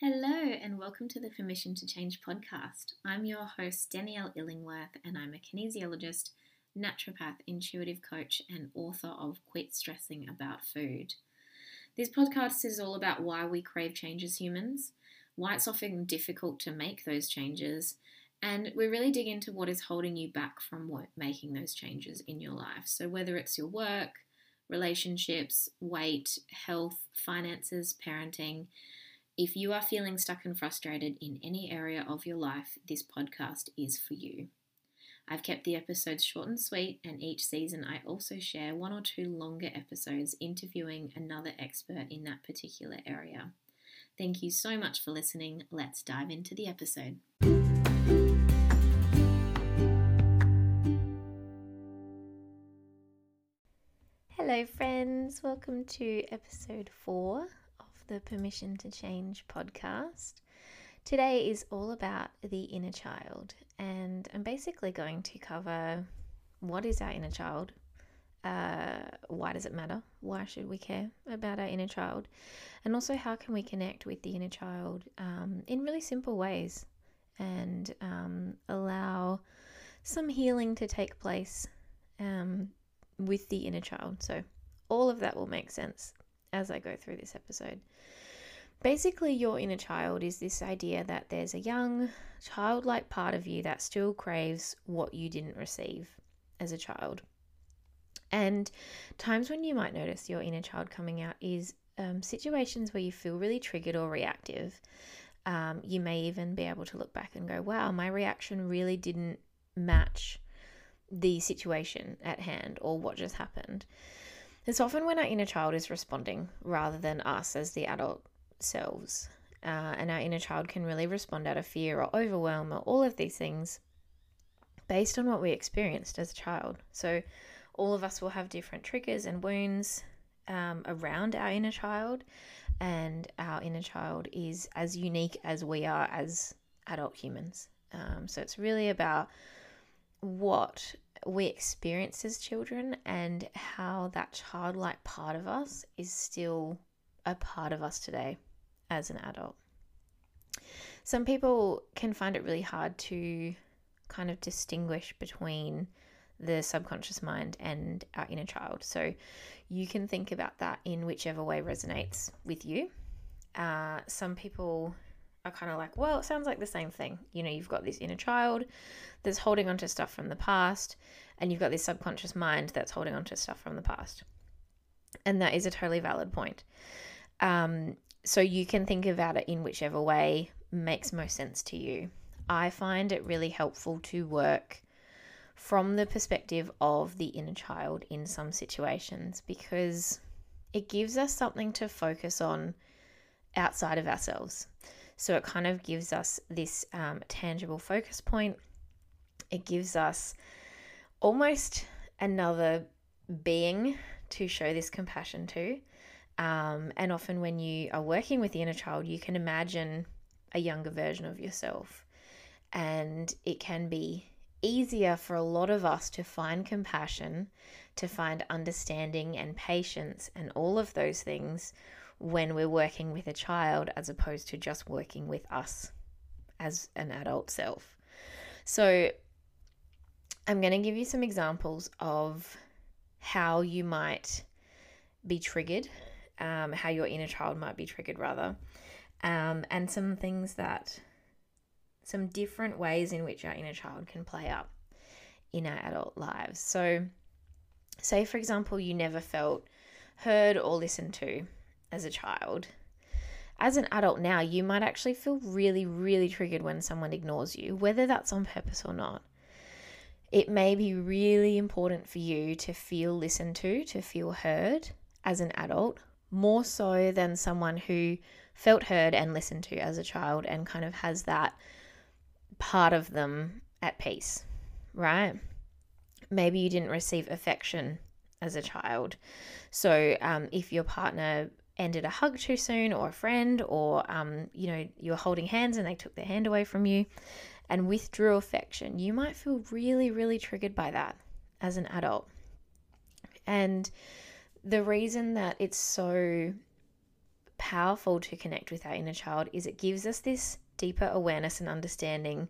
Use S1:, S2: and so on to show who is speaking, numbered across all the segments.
S1: Hello, and welcome to the Permission to Change podcast. I'm your host, Dannielle Illingworth, and I'm a kinesiologist, naturopath, intuitive coach, and author of Quit Stressing About Food. This podcast is all about why we crave change as humans, why it's often difficult to make those changes, and we really dig into what is holding you back from making those changes in your life. So, whether it's your work, relationships, weight, health, finances, parenting, if you are feeling stuck and frustrated in any area of your life, this podcast is for you. I've kept the episodes short and sweet, and each season I also share one or two longer episodes interviewing another expert in that particular area. Thank you so much for listening. Let's dive into the episode. Hello, friends. Welcome to episode four the Permission to Change podcast. Today is all about the inner child, and I'm basically going to cover what is our inner child, uh, why does it matter, why should we care about our inner child, and also how can we connect with the inner child um, in really simple ways and um, allow some healing to take place um, with the inner child. So, all of that will make sense as I go through this episode. Basically, your inner child is this idea that there's a young, childlike part of you that still craves what you didn't receive as a child. And times when you might notice your inner child coming out is um, situations where you feel really triggered or reactive. Um, you may even be able to look back and go, wow, my reaction really didn't match the situation at hand or what just happened. It's often when our inner child is responding rather than us as the adult selves. Uh, and our inner child can really respond out of fear or overwhelm or all of these things based on what we experienced as a child. So, all of us will have different triggers and wounds um, around our inner child, and our inner child is as unique as we are as adult humans. Um, so, it's really about what we experience as children and how that childlike part of us is still a part of us today as an adult. Some people can find it really hard to kind of distinguish between the subconscious mind and our inner child. So you can think about that in whichever way resonates with you. Uh, some people are kind of like, well, it sounds like the same thing. You know, you've got this inner child that's holding on to stuff from the past, and you've got this subconscious mind that's holding on to stuff from the past. And that is a totally valid point. Um, so you can think about it in whichever way makes most sense to you. I find it really helpful to work from the perspective of the inner child in some situations because it gives us something to focus on outside of ourselves. So it kind of gives us this um, tangible focus point. It gives us almost another being to show this compassion to. Um, and often, when you are working with the inner child, you can imagine a younger version of yourself. And it can be easier for a lot of us to find compassion, to find understanding and patience, and all of those things when we're working with a child as opposed to just working with us as an adult self. So, I'm going to give you some examples of how you might be triggered um, how your inner child might be triggered, rather, um, and some things that, some different ways in which our inner child can play up in our adult lives. So, say for example, you never felt heard or listened to as a child. As an adult now, you might actually feel really, really triggered when someone ignores you, whether that's on purpose or not. It may be really important for you to feel listened to, to feel heard as an adult, more so than someone who felt heard and listened to as a child and kind of has that part of them at peace, right? Maybe you didn't receive affection as a child. So, um, if your partner ended a hug too soon, or a friend, or um, you know, you're holding hands and they took their hand away from you and withdrew affection, you might feel really, really triggered by that as an adult. And the reason that it's so powerful to connect with our inner child is it gives us this deeper awareness and understanding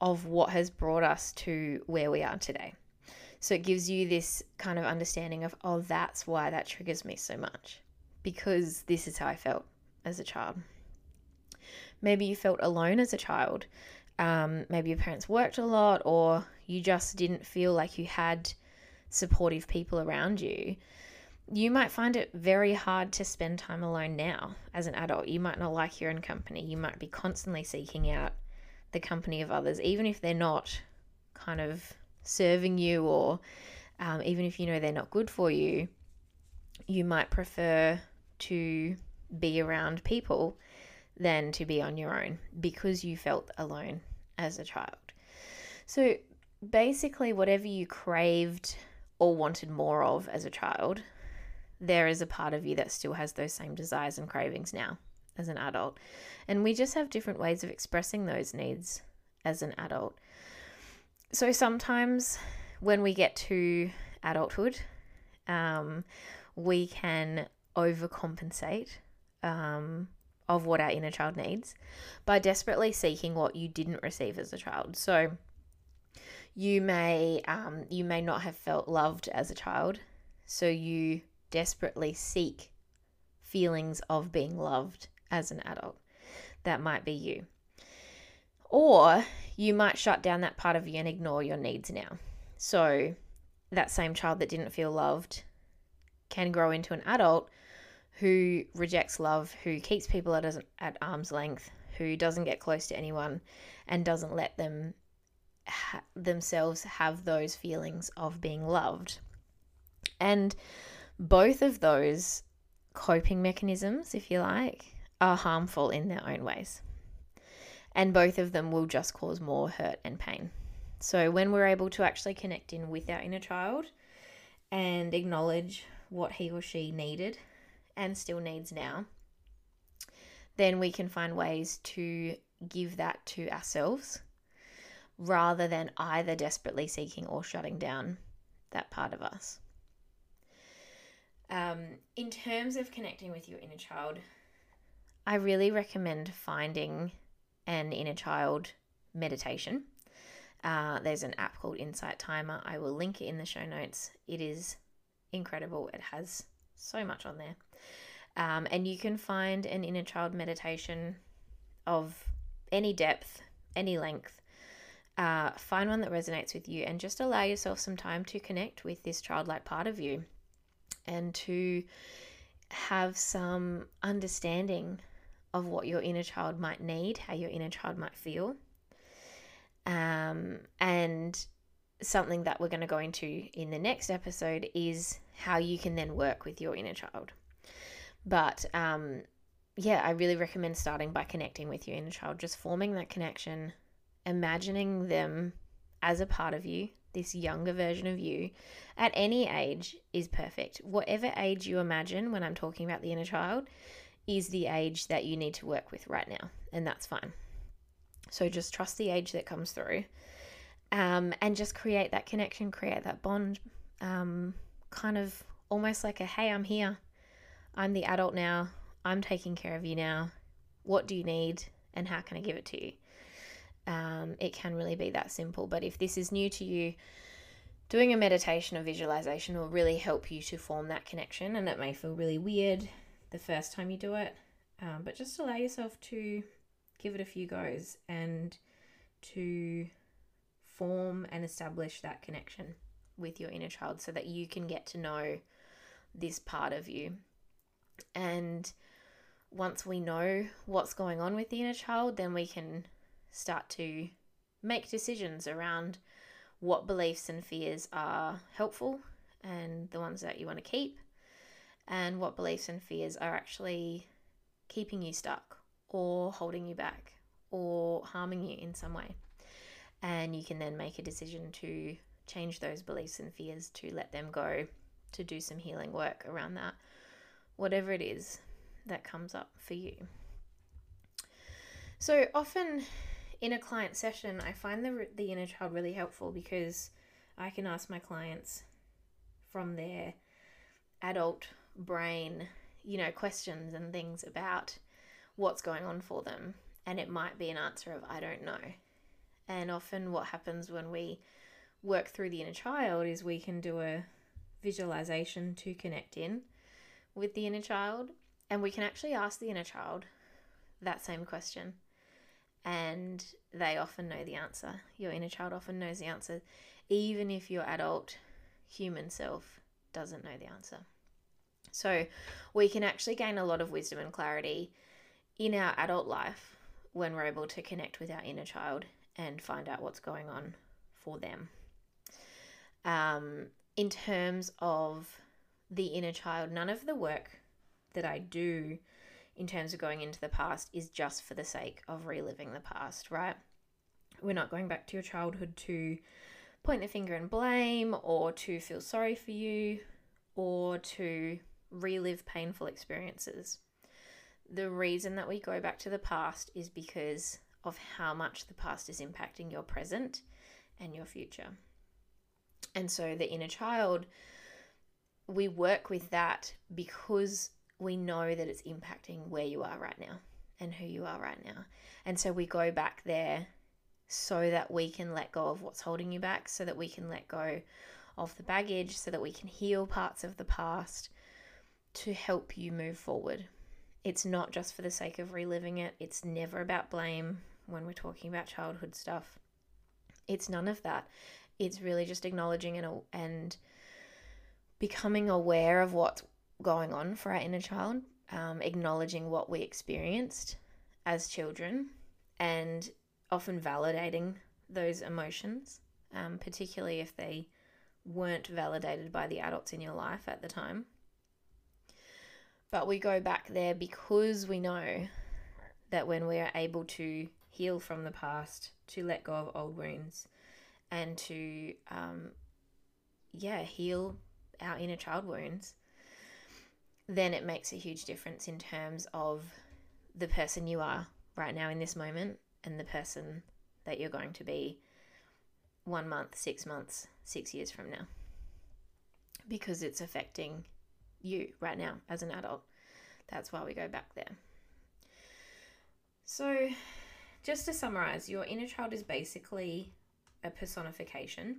S1: of what has brought us to where we are today. So it gives you this kind of understanding of, oh, that's why that triggers me so much because this is how I felt as a child. Maybe you felt alone as a child. Um, maybe your parents worked a lot, or you just didn't feel like you had supportive people around you. You might find it very hard to spend time alone now as an adult. You might not like your own company. You might be constantly seeking out the company of others, even if they're not kind of serving you, or um, even if you know they're not good for you. You might prefer to be around people than to be on your own because you felt alone as a child. So basically, whatever you craved or wanted more of as a child, there is a part of you that still has those same desires and cravings now as an adult. And we just have different ways of expressing those needs as an adult. So sometimes when we get to adulthood, um, we can overcompensate um, of what our inner child needs by desperately seeking what you didn't receive as a child. So you may um, you may not have felt loved as a child, so you desperately seek feelings of being loved as an adult. That might be you. Or you might shut down that part of you and ignore your needs now. So that same child that didn't feel loved can grow into an adult who rejects love, who keeps people at, at arm's length, who doesn't get close to anyone, and doesn't let them ha- themselves have those feelings of being loved. And both of those coping mechanisms, if you like, are harmful in their own ways. And both of them will just cause more hurt and pain. So, when we're able to actually connect in with our inner child and acknowledge what he or she needed and still needs now, then we can find ways to give that to ourselves rather than either desperately seeking or shutting down that part of us. Um, in terms of connecting with your inner child, I really recommend finding an inner child meditation. Uh, there's an app called Insight Timer. I will link it in the show notes. It is incredible. It has so much on there. Um, and you can find an inner child meditation of any depth, any length. Uh, find one that resonates with you and just allow yourself some time to connect with this childlike part of you and to have some understanding of what your inner child might need, how your inner child might feel. Um, and something that we're going to go into in the next episode is how you can then work with your inner child. But um, yeah, I really recommend starting by connecting with your inner child, just forming that connection, imagining them as a part of you, this younger version of you, at any age is perfect. Whatever age you imagine when I'm talking about the inner child is the age that you need to work with right now, and that's fine. So just trust the age that comes through um, and just create that connection, create that bond, um, kind of almost like a hey, I'm here. I'm the adult now. I'm taking care of you now. What do you need? And how can I give it to you? Um, it can really be that simple. But if this is new to you, doing a meditation or visualization will really help you to form that connection. And it may feel really weird the first time you do it, um, but just allow yourself to give it a few goes and to form and establish that connection with your inner child so that you can get to know this part of you. And once we know what's going on with the inner child, then we can start to make decisions around what beliefs and fears are helpful and the ones that you want to keep, and what beliefs and fears are actually keeping you stuck or holding you back or harming you in some way. And you can then make a decision to change those beliefs and fears to let them go, to do some healing work around that, whatever it is that comes up for you. So often in a client session, I find the, the inner child really helpful because I can ask my clients from their adult brain you know, questions and things about what's going on for them. And it might be an answer of, I don't know. And often what happens when we work through the inner child is we can do a visualization to connect in with the inner child. And we can actually ask the inner child that same question. And they often know the answer. Your inner child often knows the answer, even if your adult human self doesn't know the answer. So we can actually gain a lot of wisdom and clarity in our adult life when we're able to connect with our inner child and find out what's going on for them. Um, in terms of the inner child, none of the work that I do in terms of going into the past is just for the sake of reliving the past, right? We're not going back to your childhood to point the finger and blame or to feel sorry for you or to relive painful experiences. The reason that we go back to the past is because of how much the past is impacting your present and your future. And so the inner child, we work with that because we know that it's impacting where you are right now and who you are right now. And so we go back there so that we can let go of what's holding you back, so that we can let go of the baggage, so that we can heal parts of the past to help you move forward. It's not just for the sake of reliving it, it's never about blame when we're talking about childhood stuff. It's none of that. It's really just acknowledging and, and becoming aware of what's going on for our inner child, um, acknowledging what we experienced as children, and often validating those emotions, um, particularly if they weren't validated by the adults in your life at the time. But we go back there because we know that when we are able to heal from the past, to let go of old wounds, and to, um, yeah, heal our inner child wounds, then it makes a huge difference in terms of the person you are right now in this moment and the person that you're going to be one month, six months, six years from now. Because it's affecting you right now as an adult. That's why we go back there. So, just to summarize, your inner child is basically a personification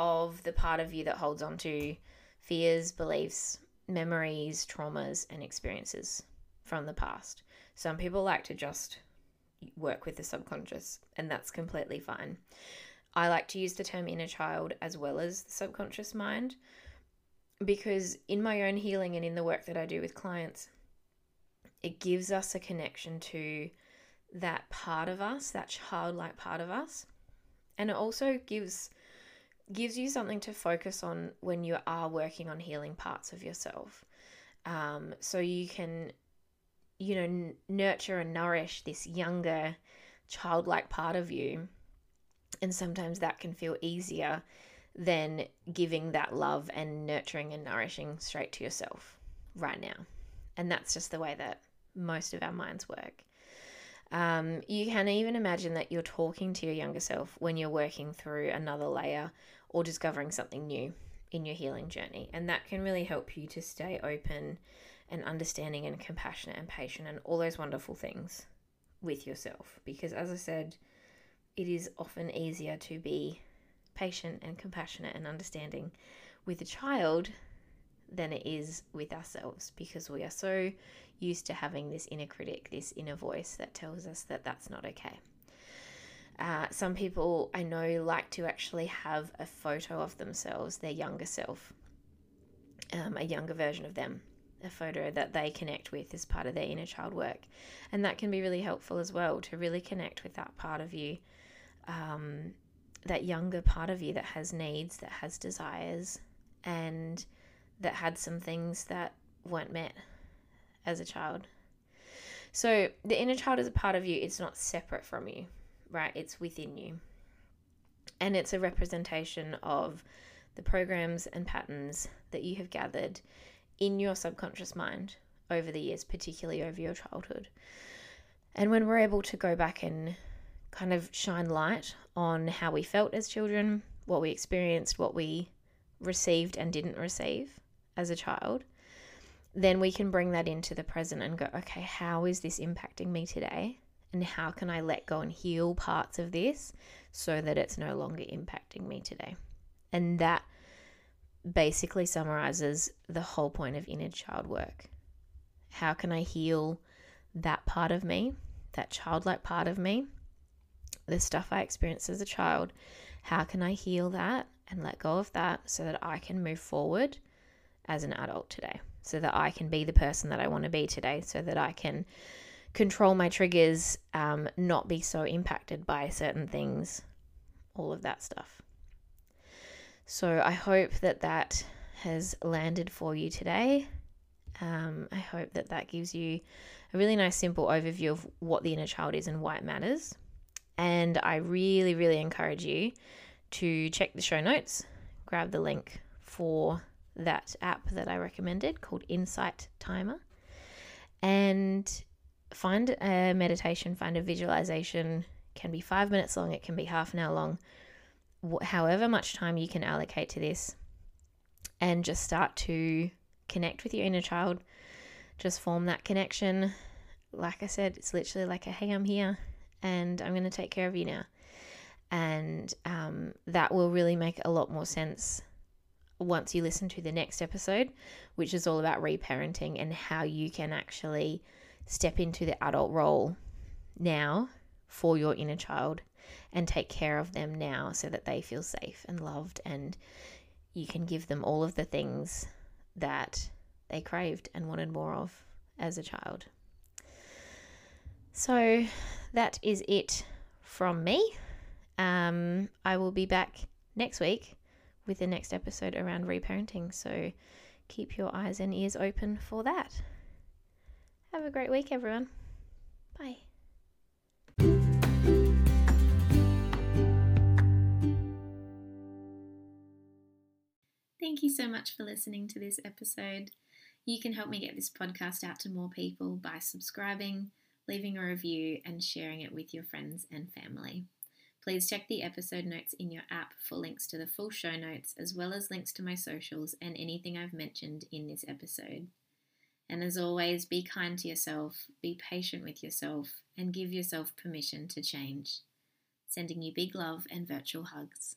S1: of the part of you that holds on to fears, beliefs, memories, traumas, and experiences from the past. Some people like to just work with the subconscious, and that's completely fine. I like to use the term inner child as well as the subconscious mind because in my own healing and in the work that I do with clients, it gives us a connection to that part of us, that childlike part of us. And it also gives gives you something to focus on when you are working on healing parts of yourself. Um, so you can, you know, n- nurture and nourish this younger, childlike part of you. And sometimes that can feel easier than giving that love and nurturing and nourishing straight to yourself right now. And that's just the way that most of our minds work. Um, you can even imagine that you're talking to your younger self when you're working through another layer or discovering something new in your healing journey. And that can really help you to stay open and understanding and compassionate and patient and all those wonderful things with yourself. Because as I said, it is often easier to be patient and compassionate and understanding with a child than it is with ourselves because we are so used to having this inner critic, this inner voice that tells us that that's not okay. Uh, some people I know like to actually have a photo of themselves, their younger self, um, a younger version of them, a photo that they connect with as part of their inner child work. And that can be really helpful as well to really connect with that part of you um, that younger part of you that has needs, that has desires, and that had some things that weren't met as a child. So the inner child is a part of you, it's not separate from you, right? It's within you. And it's a representation of the programs and patterns that you have gathered in your subconscious mind over the years, particularly over your childhood. And when we're able to go back and kind of shine light on how we felt as children, what we experienced, what we received and didn't receive as a child, then we can bring that into the present and go, okay, how is this impacting me today? And how can I let go and heal parts of this so that it's no longer impacting me today? And that basically summarizes the whole point of inner child work. How can I heal that part of me, that childlike part of me, the stuff I experienced as a child? How can I heal that and let go of that so that I can move forward as an adult today? So that I can be the person that I want to be today, so that I can control my triggers, um, not be so impacted by certain things, all of that stuff. So I hope that that has landed for you today. Um, I hope that that gives you a really nice, simple overview of what the inner child is and why it matters. And I really, really encourage you to check the show notes, grab the link for that app that I recommended called Insight Timer, and find a meditation, find a visualization. Can be five minutes long, it can be half an hour long however much time you can allocate to this and just start to connect with your inner child. Just form that connection. Like I said, it's literally like a hey, I'm here and I'm going to take care of you now. And um, that will really make a lot more sense once you listen to the next episode, which is all about reparenting and how you can actually step into the adult role now for your inner child and take care of them now so that they feel safe and loved and you can give them all of the things that they craved and wanted more of as a child. So that is it from me. Um, I will be back next week with the next episode around reparenting. So keep your eyes and ears open for that. Have a great week, everyone. Bye. Thank you so much for listening to this episode. You can help me get this podcast out to more people by subscribing, leaving a review, and sharing it with your friends and family. Please check the episode notes in your app for links to the full show notes, as well as links to my socials and anything I've mentioned in this episode. And as always, be kind to yourself, be patient with yourself, and give yourself permission to change. Sending you big love and virtual hugs.